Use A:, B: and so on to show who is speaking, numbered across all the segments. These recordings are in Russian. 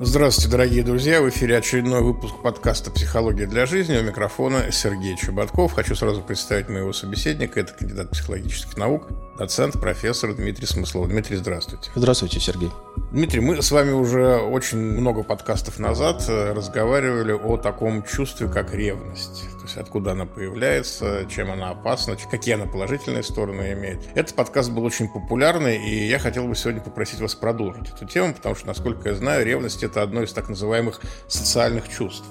A: Здравствуйте, дорогие друзья! В эфире очередной выпуск подкаста «Психология для жизни». У микрофона Сергей Чеботков. Хочу сразу представить моего собеседника. Это кандидат психологических наук, доцент, профессор Дмитрий Смыслов. Дмитрий, здравствуйте.
B: Здравствуйте, Сергей.
A: Дмитрий, мы с вами уже очень много подкастов назад э, разговаривали о таком чувстве, как ревность есть откуда она появляется, чем она опасна, какие она положительные стороны имеет. Этот подкаст был очень популярный, и я хотел бы сегодня попросить вас продолжить эту тему, потому что, насколько я знаю, ревность – это одно из так называемых социальных чувств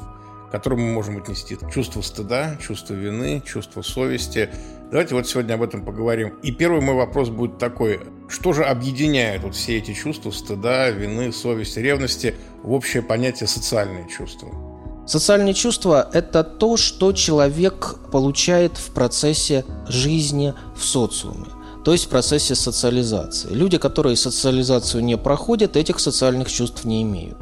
A: которым мы можем отнести чувство стыда, чувство вины, чувство совести. Давайте вот сегодня об этом поговорим. И первый мой вопрос будет такой. Что же объединяет вот все эти чувства стыда, вины, совести, ревности в общее понятие социальные чувства?
B: Социальные чувства – это то, что человек получает в процессе жизни в социуме, то есть в процессе социализации. Люди, которые социализацию не проходят, этих социальных чувств не имеют.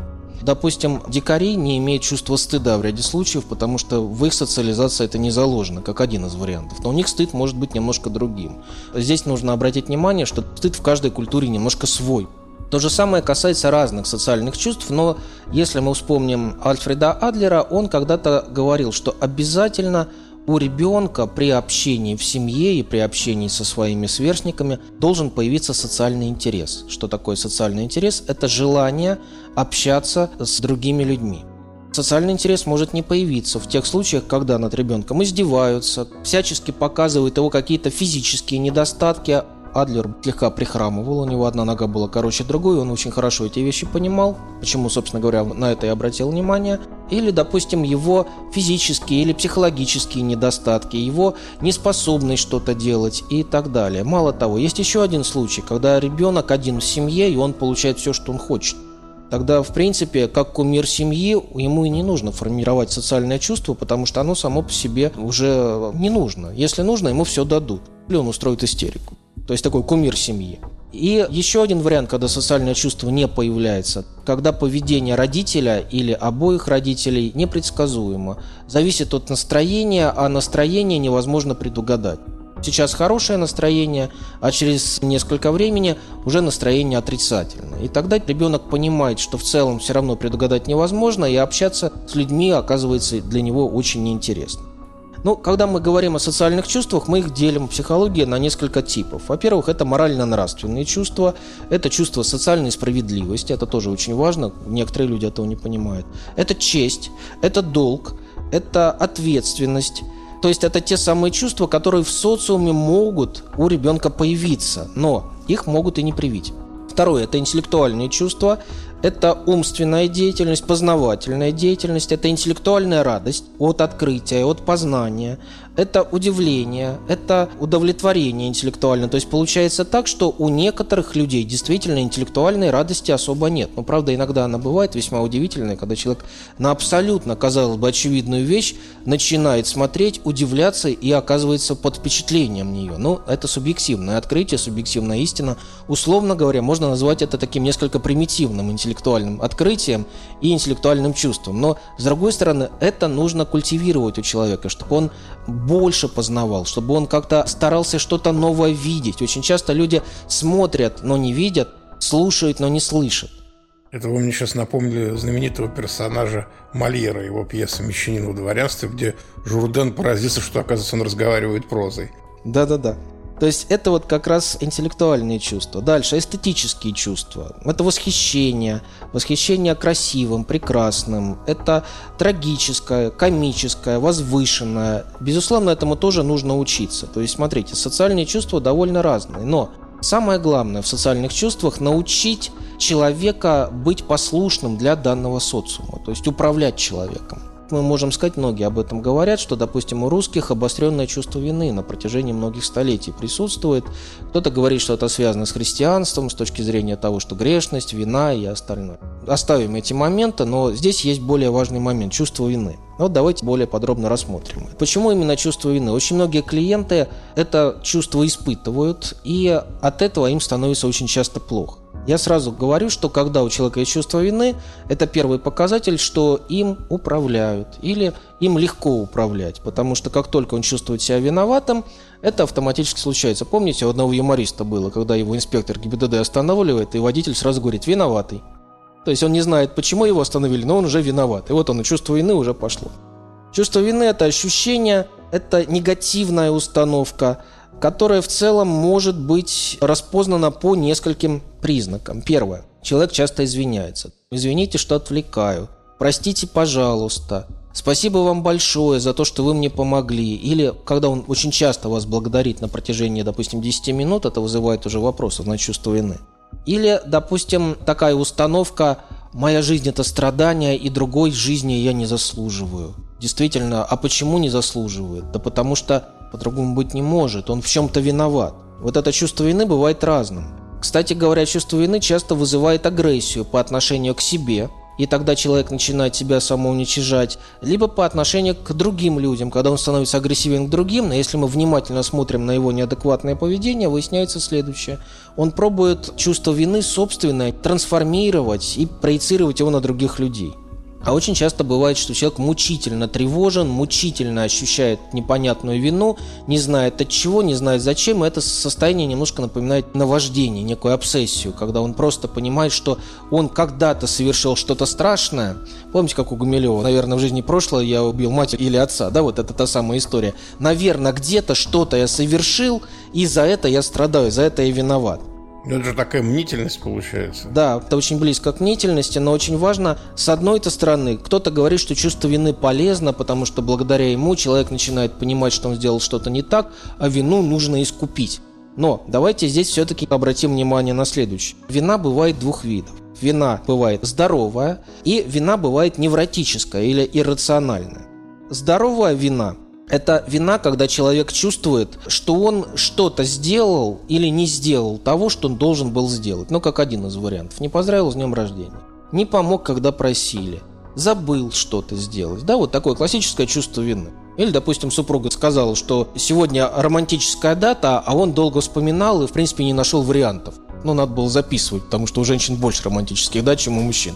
B: Допустим, дикари не имеют чувства стыда в ряде случаев, потому что в их социализации это не заложено, как один из вариантов. Но у них стыд может быть немножко другим. Здесь нужно обратить внимание, что стыд в каждой культуре немножко свой. То же самое касается разных социальных чувств, но если мы вспомним Альфреда Адлера, он когда-то говорил, что обязательно у ребенка при общении в семье и при общении со своими сверстниками должен появиться социальный интерес. Что такое социальный интерес? Это желание общаться с другими людьми. Социальный интерес может не появиться в тех случаях, когда над ребенком издеваются, всячески показывают его какие-то физические недостатки, Адлер слегка прихрамывал, у него одна нога была короче другой, он очень хорошо эти вещи понимал, почему, собственно говоря, на это и обратил внимание. Или, допустим, его физические или психологические недостатки, его неспособность что-то делать и так далее. Мало того, есть еще один случай, когда ребенок один в семье, и он получает все, что он хочет. Тогда, в принципе, как кумир семьи, ему и не нужно формировать социальное чувство, потому что оно само по себе уже не нужно. Если нужно, ему все дадут. Или он устроит истерику то есть такой кумир семьи. И еще один вариант, когда социальное чувство не появляется, когда поведение родителя или обоих родителей непредсказуемо, зависит от настроения, а настроение невозможно предугадать. Сейчас хорошее настроение, а через несколько времени уже настроение отрицательное. И тогда ребенок понимает, что в целом все равно предугадать невозможно, и общаться с людьми оказывается для него очень неинтересно. Ну, когда мы говорим о социальных чувствах, мы их делим в психологии на несколько типов. Во-первых, это морально-нравственные чувства, это чувство социальной справедливости, это тоже очень важно, некоторые люди этого не понимают. Это честь, это долг, это ответственность, то есть это те самые чувства, которые в социуме могут у ребенка появиться, но их могут и не привить. Второе – это интеллектуальные чувства, это умственная деятельность, познавательная деятельность, это интеллектуальная радость от открытия, от познания, это удивление, это удовлетворение интеллектуальное. То есть получается так, что у некоторых людей действительно интеллектуальной радости особо нет. Но правда иногда она бывает весьма удивительная, когда человек на абсолютно, казалось бы, очевидную вещь начинает смотреть, удивляться и оказывается под впечатлением нее. Ну, это субъективное открытие, субъективная истина. Условно говоря, можно назвать это таким несколько примитивным интеллектуальным открытием и интеллектуальным чувством. Но, с другой стороны, это нужно культивировать у человека, чтобы он больше познавал, чтобы он как-то старался что-то новое видеть. Очень часто люди смотрят, но не видят, слушают, но не слышат.
A: Это вы мне сейчас напомнили знаменитого персонажа Мольера, его пьесы «Мещанин в дворянстве», где Журден поразился, что, оказывается, он разговаривает прозой.
B: Да-да-да. То есть это вот как раз интеллектуальные чувства. Дальше эстетические чувства. Это восхищение, восхищение красивым, прекрасным. Это трагическое, комическое, возвышенное. Безусловно, этому тоже нужно учиться. То есть, смотрите, социальные чувства довольно разные. Но самое главное в социальных чувствах – научить человека быть послушным для данного социума. То есть управлять человеком. Мы можем сказать, многие об этом говорят, что, допустим, у русских обостренное чувство вины на протяжении многих столетий присутствует. Кто-то говорит, что это связано с христианством, с точки зрения того, что грешность, вина и остальное. Оставим эти моменты, но здесь есть более важный момент – чувство вины. Вот давайте более подробно рассмотрим. Почему именно чувство вины? Очень многие клиенты это чувство испытывают, и от этого им становится очень часто плохо. Я сразу говорю, что когда у человека есть чувство вины, это первый показатель, что им управляют или им легко управлять, потому что как только он чувствует себя виноватым, это автоматически случается. Помните, у одного юмориста было, когда его инспектор ГИБДД останавливает, и водитель сразу говорит «виноватый». То есть он не знает, почему его остановили, но он уже виноват. И вот он, чувство вины уже пошло. Чувство вины – это ощущение, это негативная установка – которая в целом может быть распознана по нескольким признакам. Первое. Человек часто извиняется. «Извините, что отвлекаю». «Простите, пожалуйста». «Спасибо вам большое за то, что вы мне помогли». Или когда он очень часто вас благодарит на протяжении, допустим, 10 минут, это вызывает уже вопросы на чувство вины. Или, допустим, такая установка «моя жизнь – это страдание, и другой жизни я не заслуживаю». Действительно, а почему не заслуживает? Да потому что по-другому быть не может, он в чем-то виноват. Вот это чувство вины бывает разным. Кстати говоря, чувство вины часто вызывает агрессию по отношению к себе, и тогда человек начинает себя самоуничижать, либо по отношению к другим людям, когда он становится агрессивен к другим, но если мы внимательно смотрим на его неадекватное поведение, выясняется следующее. Он пробует чувство вины собственное трансформировать и проецировать его на других людей. А очень часто бывает, что человек мучительно тревожен, мучительно ощущает непонятную вину, не знает от чего, не знает зачем. И это состояние немножко напоминает наваждение, некую обсессию, когда он просто понимает, что он когда-то совершил что-то страшное. Помните, как у Гумилева, наверное, в жизни прошлое я убил мать или отца, да, вот это та самая история. Наверное, где-то что-то я совершил, и за это я страдаю, за это я виноват.
A: Ну, это же такая мнительность получается.
B: Да, это очень близко к мнительности, но очень важно, с одной-то стороны, кто-то говорит, что чувство вины полезно, потому что благодаря ему человек начинает понимать, что он сделал что-то не так, а вину нужно искупить. Но давайте здесь все-таки обратим внимание на следующее. Вина бывает двух видов. Вина бывает здоровая, и вина бывает невротическая или иррациональная. Здоровая вина это вина, когда человек чувствует, что он что-то сделал или не сделал того, что он должен был сделать. Ну, как один из вариантов. Не поздравил с днем рождения. Не помог, когда просили. Забыл что-то сделать. Да, вот такое классическое чувство вины. Или, допустим, супруга сказала, что сегодня романтическая дата, а он долго вспоминал и, в принципе, не нашел вариантов. Ну, надо было записывать, потому что у женщин больше романтических дат, чем у мужчин.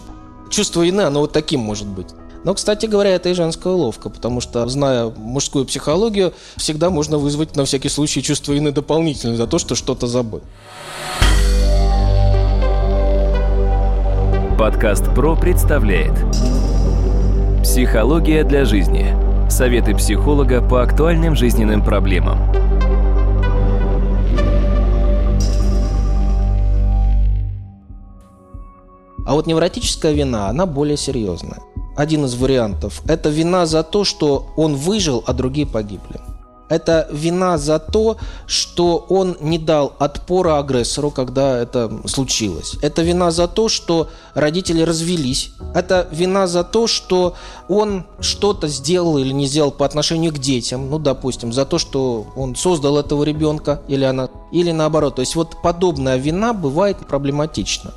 B: Чувство вины, оно вот таким может быть. Но, кстати говоря, это и женская уловка, потому что, зная мужскую психологию, всегда можно вызвать на всякий случай чувство вины дополнительно за то, что что-то забыл.
C: Подкаст ПРО представляет Психология для жизни. Советы психолога по актуальным жизненным проблемам.
B: А вот невротическая вина, она более серьезная один из вариантов. Это вина за то, что он выжил, а другие погибли. Это вина за то, что он не дал отпора агрессору, когда это случилось. Это вина за то, что родители развелись. Это вина за то, что он что-то сделал или не сделал по отношению к детям. Ну, допустим, за то, что он создал этого ребенка или она. Или наоборот. То есть вот подобная вина бывает проблематична.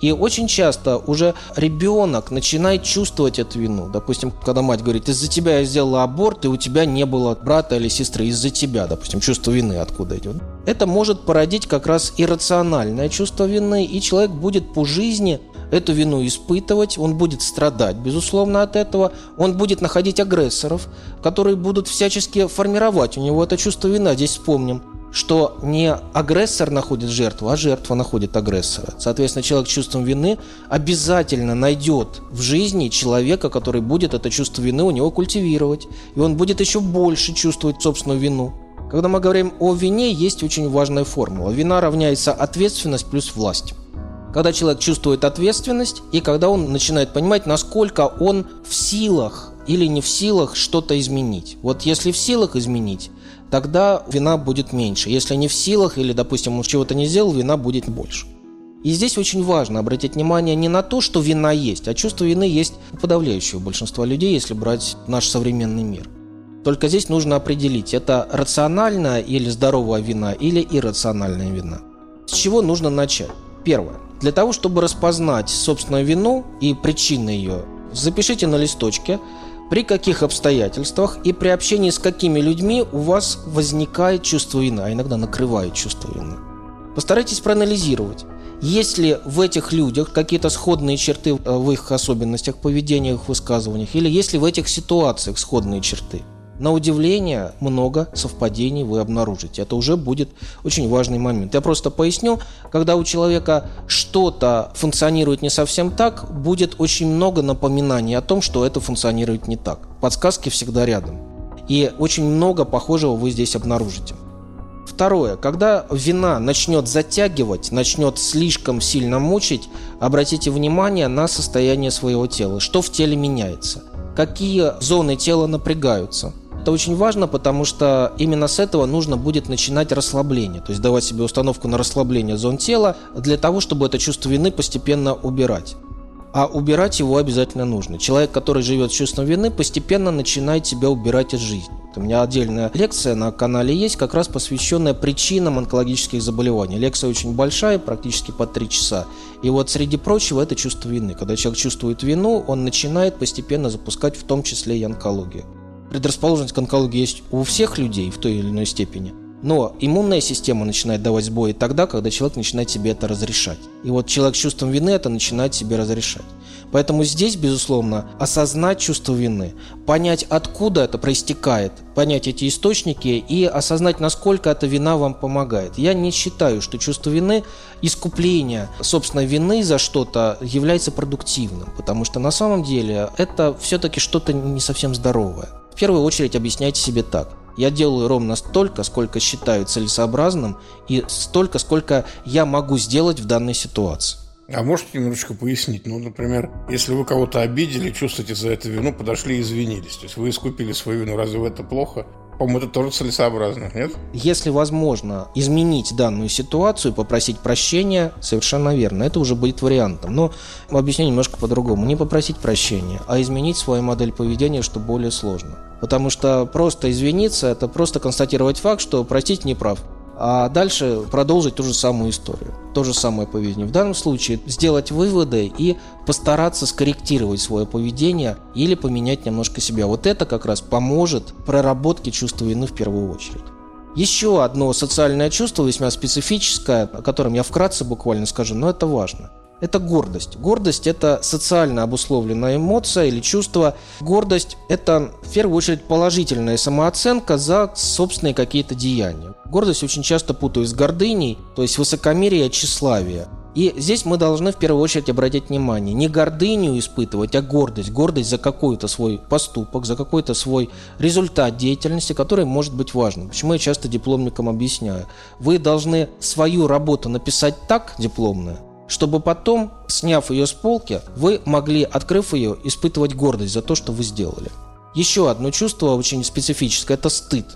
B: И очень часто уже ребенок начинает чувствовать эту вину. Допустим, когда мать говорит, из-за тебя я сделала аборт, и у тебя не было брата или сестры, из-за тебя, допустим, чувство вины откуда идет. Это может породить как раз иррациональное чувство вины, и человек будет по жизни эту вину испытывать, он будет страдать, безусловно, от этого, он будет находить агрессоров, которые будут всячески формировать у него это чувство вины. Здесь вспомним что не агрессор находит жертву, а жертва находит агрессора. Соответственно, человек с чувством вины обязательно найдет в жизни человека, который будет это чувство вины у него культивировать. И он будет еще больше чувствовать собственную вину. Когда мы говорим о вине, есть очень важная формула. Вина равняется ответственность плюс власть. Когда человек чувствует ответственность и когда он начинает понимать, насколько он в силах или не в силах что-то изменить. Вот если в силах изменить, тогда вина будет меньше. Если не в силах или, допустим, он чего-то не сделал, вина будет больше. И здесь очень важно обратить внимание не на то, что вина есть, а чувство вины есть у подавляющего большинства людей, если брать наш современный мир. Только здесь нужно определить, это рациональная или здоровая вина или иррациональная вина. С чего нужно начать? Первое. Для того, чтобы распознать собственную вину и причины ее, запишите на листочке при каких обстоятельствах и при общении с какими людьми у вас возникает чувство вины, а иногда накрывает чувство вины. Постарайтесь проанализировать. Есть ли в этих людях какие-то сходные черты в их особенностях, поведениях, высказываниях, или есть ли в этих ситуациях сходные черты? На удивление, много совпадений вы обнаружите. Это уже будет очень важный момент. Я просто поясню, когда у человека что-то функционирует не совсем так, будет очень много напоминаний о том, что это функционирует не так. Подсказки всегда рядом. И очень много похожего вы здесь обнаружите. Второе. Когда вина начнет затягивать, начнет слишком сильно мучить, обратите внимание на состояние своего тела. Что в теле меняется? Какие зоны тела напрягаются? Это очень важно, потому что именно с этого нужно будет начинать расслабление, то есть давать себе установку на расслабление зон тела для того, чтобы это чувство вины постепенно убирать. А убирать его обязательно нужно. Человек, который живет с чувством вины, постепенно начинает себя убирать из жизни. У меня отдельная лекция на канале есть, как раз посвященная причинам онкологических заболеваний. Лекция очень большая, практически по три часа. И вот среди прочего это чувство вины. Когда человек чувствует вину, он начинает постепенно запускать в том числе и онкологию. Предрасположенность к онкологии есть у всех людей в той или иной степени. Но иммунная система начинает давать сбои тогда, когда человек начинает себе это разрешать. И вот человек с чувством вины это начинает себе разрешать. Поэтому здесь, безусловно, осознать чувство вины, понять, откуда это проистекает, понять эти источники и осознать, насколько эта вина вам помогает. Я не считаю, что чувство вины, искупление собственной вины за что-то является продуктивным, потому что на самом деле это все-таки что-то не совсем здоровое. В первую очередь объясняйте себе так. Я делаю ровно столько, сколько считаю целесообразным, и столько, сколько я могу сделать в данной ситуации.
A: А можете немножечко пояснить? Ну, например, если вы кого-то обидели, чувствуете за это вину, подошли и извинились. То есть вы искупили свою вину, разве это плохо? По-моему, это тоже целесообразно, нет?
B: Если возможно изменить данную ситуацию, попросить прощения, совершенно верно. Это уже будет вариантом. Но объясню немножко по-другому. Не попросить прощения, а изменить свою модель поведения, что более сложно. Потому что просто извиниться – это просто констатировать факт, что простить не прав а дальше продолжить ту же самую историю, то же самое поведение. В данном случае сделать выводы и постараться скорректировать свое поведение или поменять немножко себя. Вот это как раз поможет проработке чувства вины в первую очередь. Еще одно социальное чувство, весьма специфическое, о котором я вкратце буквально скажу, но это важно – это гордость. Гордость – это социально обусловленная эмоция или чувство. Гордость – это, в первую очередь, положительная самооценка за собственные какие-то деяния. Гордость очень часто путают с гордыней, то есть высокомерие и тщеславие. И здесь мы должны в первую очередь обратить внимание, не гордыню испытывать, а гордость. Гордость за какой-то свой поступок, за какой-то свой результат деятельности, который может быть важным. Почему я часто дипломникам объясняю. Вы должны свою работу написать так, дипломную, чтобы потом, сняв ее с полки, вы могли, открыв ее, испытывать гордость за то, что вы сделали. Еще одно чувство очень специфическое – это стыд.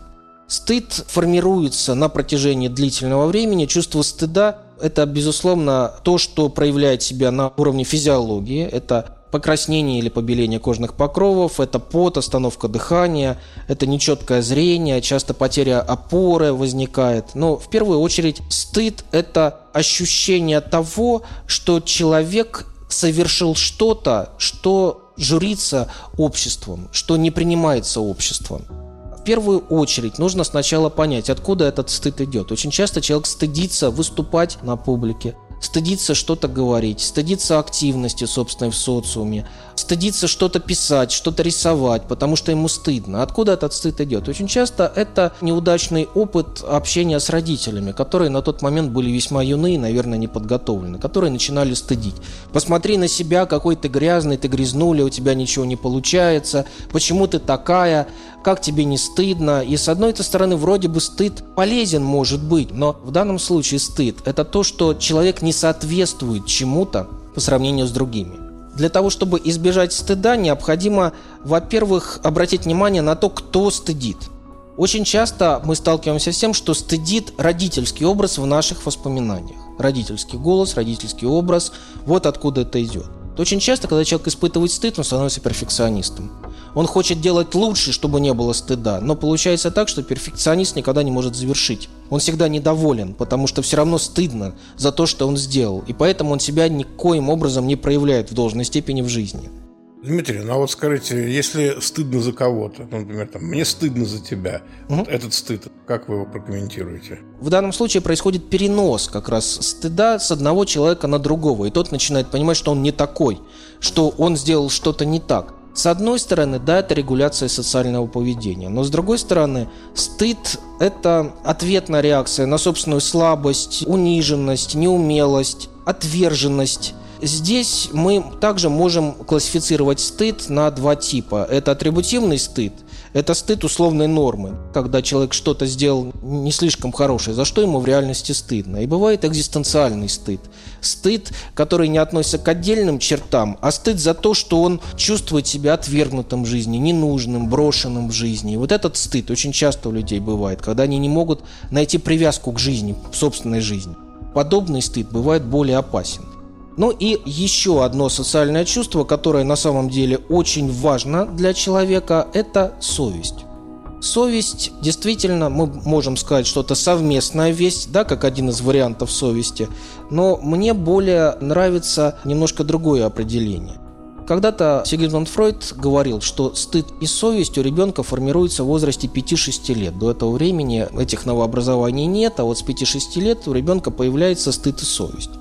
B: Стыд формируется на протяжении длительного времени. Чувство стыда – это, безусловно, то, что проявляет себя на уровне физиологии. Это покраснение или побеление кожных покровов, это пот, остановка дыхания, это нечеткое зрение, часто потеря опоры возникает. Но в первую очередь стыд – это ощущение того, что человек совершил что-то, что журится обществом, что не принимается обществом. В первую очередь нужно сначала понять, откуда этот стыд идет. Очень часто человек стыдится выступать на публике, стыдится что-то говорить, стыдится активности собственной в социуме, стыдится что-то писать, что-то рисовать, потому что ему стыдно. Откуда этот стыд идет? Очень часто это неудачный опыт общения с родителями, которые на тот момент были весьма юны и, наверное, не подготовлены, которые начинали стыдить. Посмотри на себя, какой ты грязный, ты грязнули, у тебя ничего не получается, почему ты такая, как тебе не стыдно. И с одной стороны, вроде бы стыд полезен может быть, но в данном случае стыд – это то, что человек не соответствует чему-то по сравнению с другими. Для того, чтобы избежать стыда, необходимо, во-первых, обратить внимание на то, кто стыдит. Очень часто мы сталкиваемся с тем, что стыдит родительский образ в наших воспоминаниях. Родительский голос, родительский образ – вот откуда это идет. Очень часто, когда человек испытывает стыд, он становится перфекционистом. Он хочет делать лучше, чтобы не было стыда, но получается так, что перфекционист никогда не может завершить. Он всегда недоволен, потому что все равно стыдно за то, что он сделал, и поэтому он себя никоим образом не проявляет в должной степени в жизни.
A: Дмитрий, ну а вот скажите, если стыдно за кого-то, ну, например, там, мне стыдно за тебя, угу. вот этот стыд, как вы его прокомментируете?
B: В данном случае происходит перенос как раз стыда с одного человека на другого, и тот начинает понимать, что он не такой, что он сделал что-то не так. С одной стороны, да, это регуляция социального поведения, но с другой стороны, стыд – это ответная реакция на собственную слабость, униженность, неумелость, отверженность. Здесь мы также можем классифицировать стыд на два типа. Это атрибутивный стыд – это стыд условной нормы, когда человек что-то сделал не слишком хорошее, за что ему в реальности стыдно. И бывает экзистенциальный стыд. Стыд, который не относится к отдельным чертам, а стыд за то, что он чувствует себя отвергнутым в жизни, ненужным, брошенным в жизни. И вот этот стыд очень часто у людей бывает, когда они не могут найти привязку к жизни, к собственной жизни. Подобный стыд бывает более опасен. Ну и еще одно социальное чувство, которое на самом деле очень важно для человека, это совесть. Совесть, действительно, мы можем сказать, что это совместная весть, да, как один из вариантов совести, но мне более нравится немножко другое определение. Когда-то Сигизмунд Фройд говорил, что стыд и совесть у ребенка формируются в возрасте 5-6 лет. До этого времени этих новообразований нет, а вот с 5-6 лет у ребенка появляется стыд и совесть.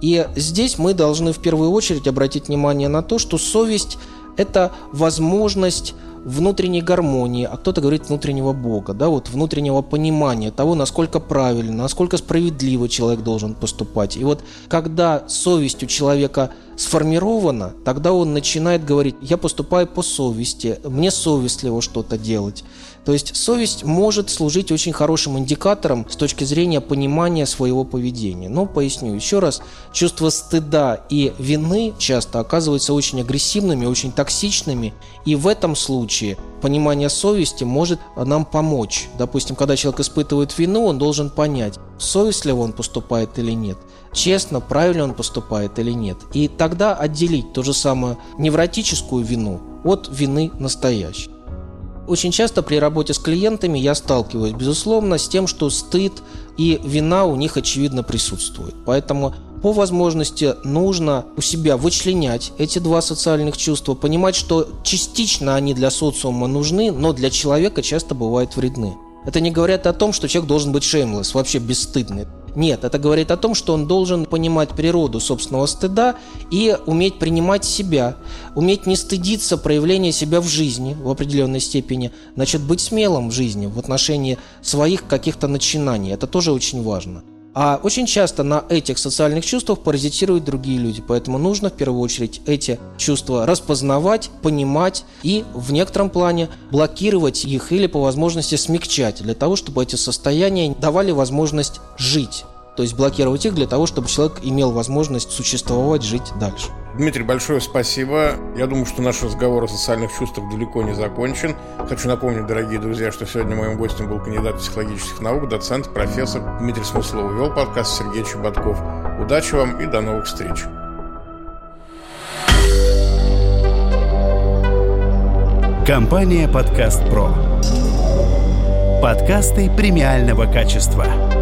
B: И здесь мы должны в первую очередь обратить внимание на то, что совесть – это возможность внутренней гармонии, а кто-то говорит внутреннего Бога, да, вот внутреннего понимания того, насколько правильно, насколько справедливо человек должен поступать. И вот когда совесть у человека сформирована, тогда он начинает говорить, я поступаю по совести, мне совестливо что-то делать. То есть совесть может служить очень хорошим индикатором с точки зрения понимания своего поведения. Но поясню еще раз, чувство стыда и вины часто оказываются очень агрессивными, очень токсичными, и в этом случае понимание совести может нам помочь. Допустим, когда человек испытывает вину, он должен понять, совестливо он поступает или нет честно, правильно он поступает или нет. И тогда отделить ту же самую невротическую вину от вины настоящей. Очень часто при работе с клиентами я сталкиваюсь, безусловно, с тем, что стыд и вина у них очевидно присутствует. Поэтому по возможности нужно у себя вычленять эти два социальных чувства, понимать, что частично они для социума нужны, но для человека часто бывают вредны. Это не говорят о том, что человек должен быть шеймлесс, вообще бесстыдный. Нет, это говорит о том, что он должен понимать природу собственного стыда и уметь принимать себя, уметь не стыдиться проявления себя в жизни в определенной степени, значит быть смелым в жизни в отношении своих каких-то начинаний. Это тоже очень важно. А очень часто на этих социальных чувствах паразитируют другие люди, поэтому нужно в первую очередь эти чувства распознавать, понимать и в некотором плане блокировать их или по возможности смягчать, для того, чтобы эти состояния давали возможность жить. То есть блокировать их для того, чтобы человек имел возможность существовать, жить дальше.
A: Дмитрий, большое спасибо. Я думаю, что наш разговор о социальных чувствах далеко не закончен. Хочу напомнить, дорогие друзья, что сегодня моим гостем был кандидат психологических наук, доцент, профессор Дмитрий Смыслов. Вел подкаст Сергей Чеботков. Удачи вам и до новых встреч.
D: Компания «Подкаст Про». Подкасты премиального качества.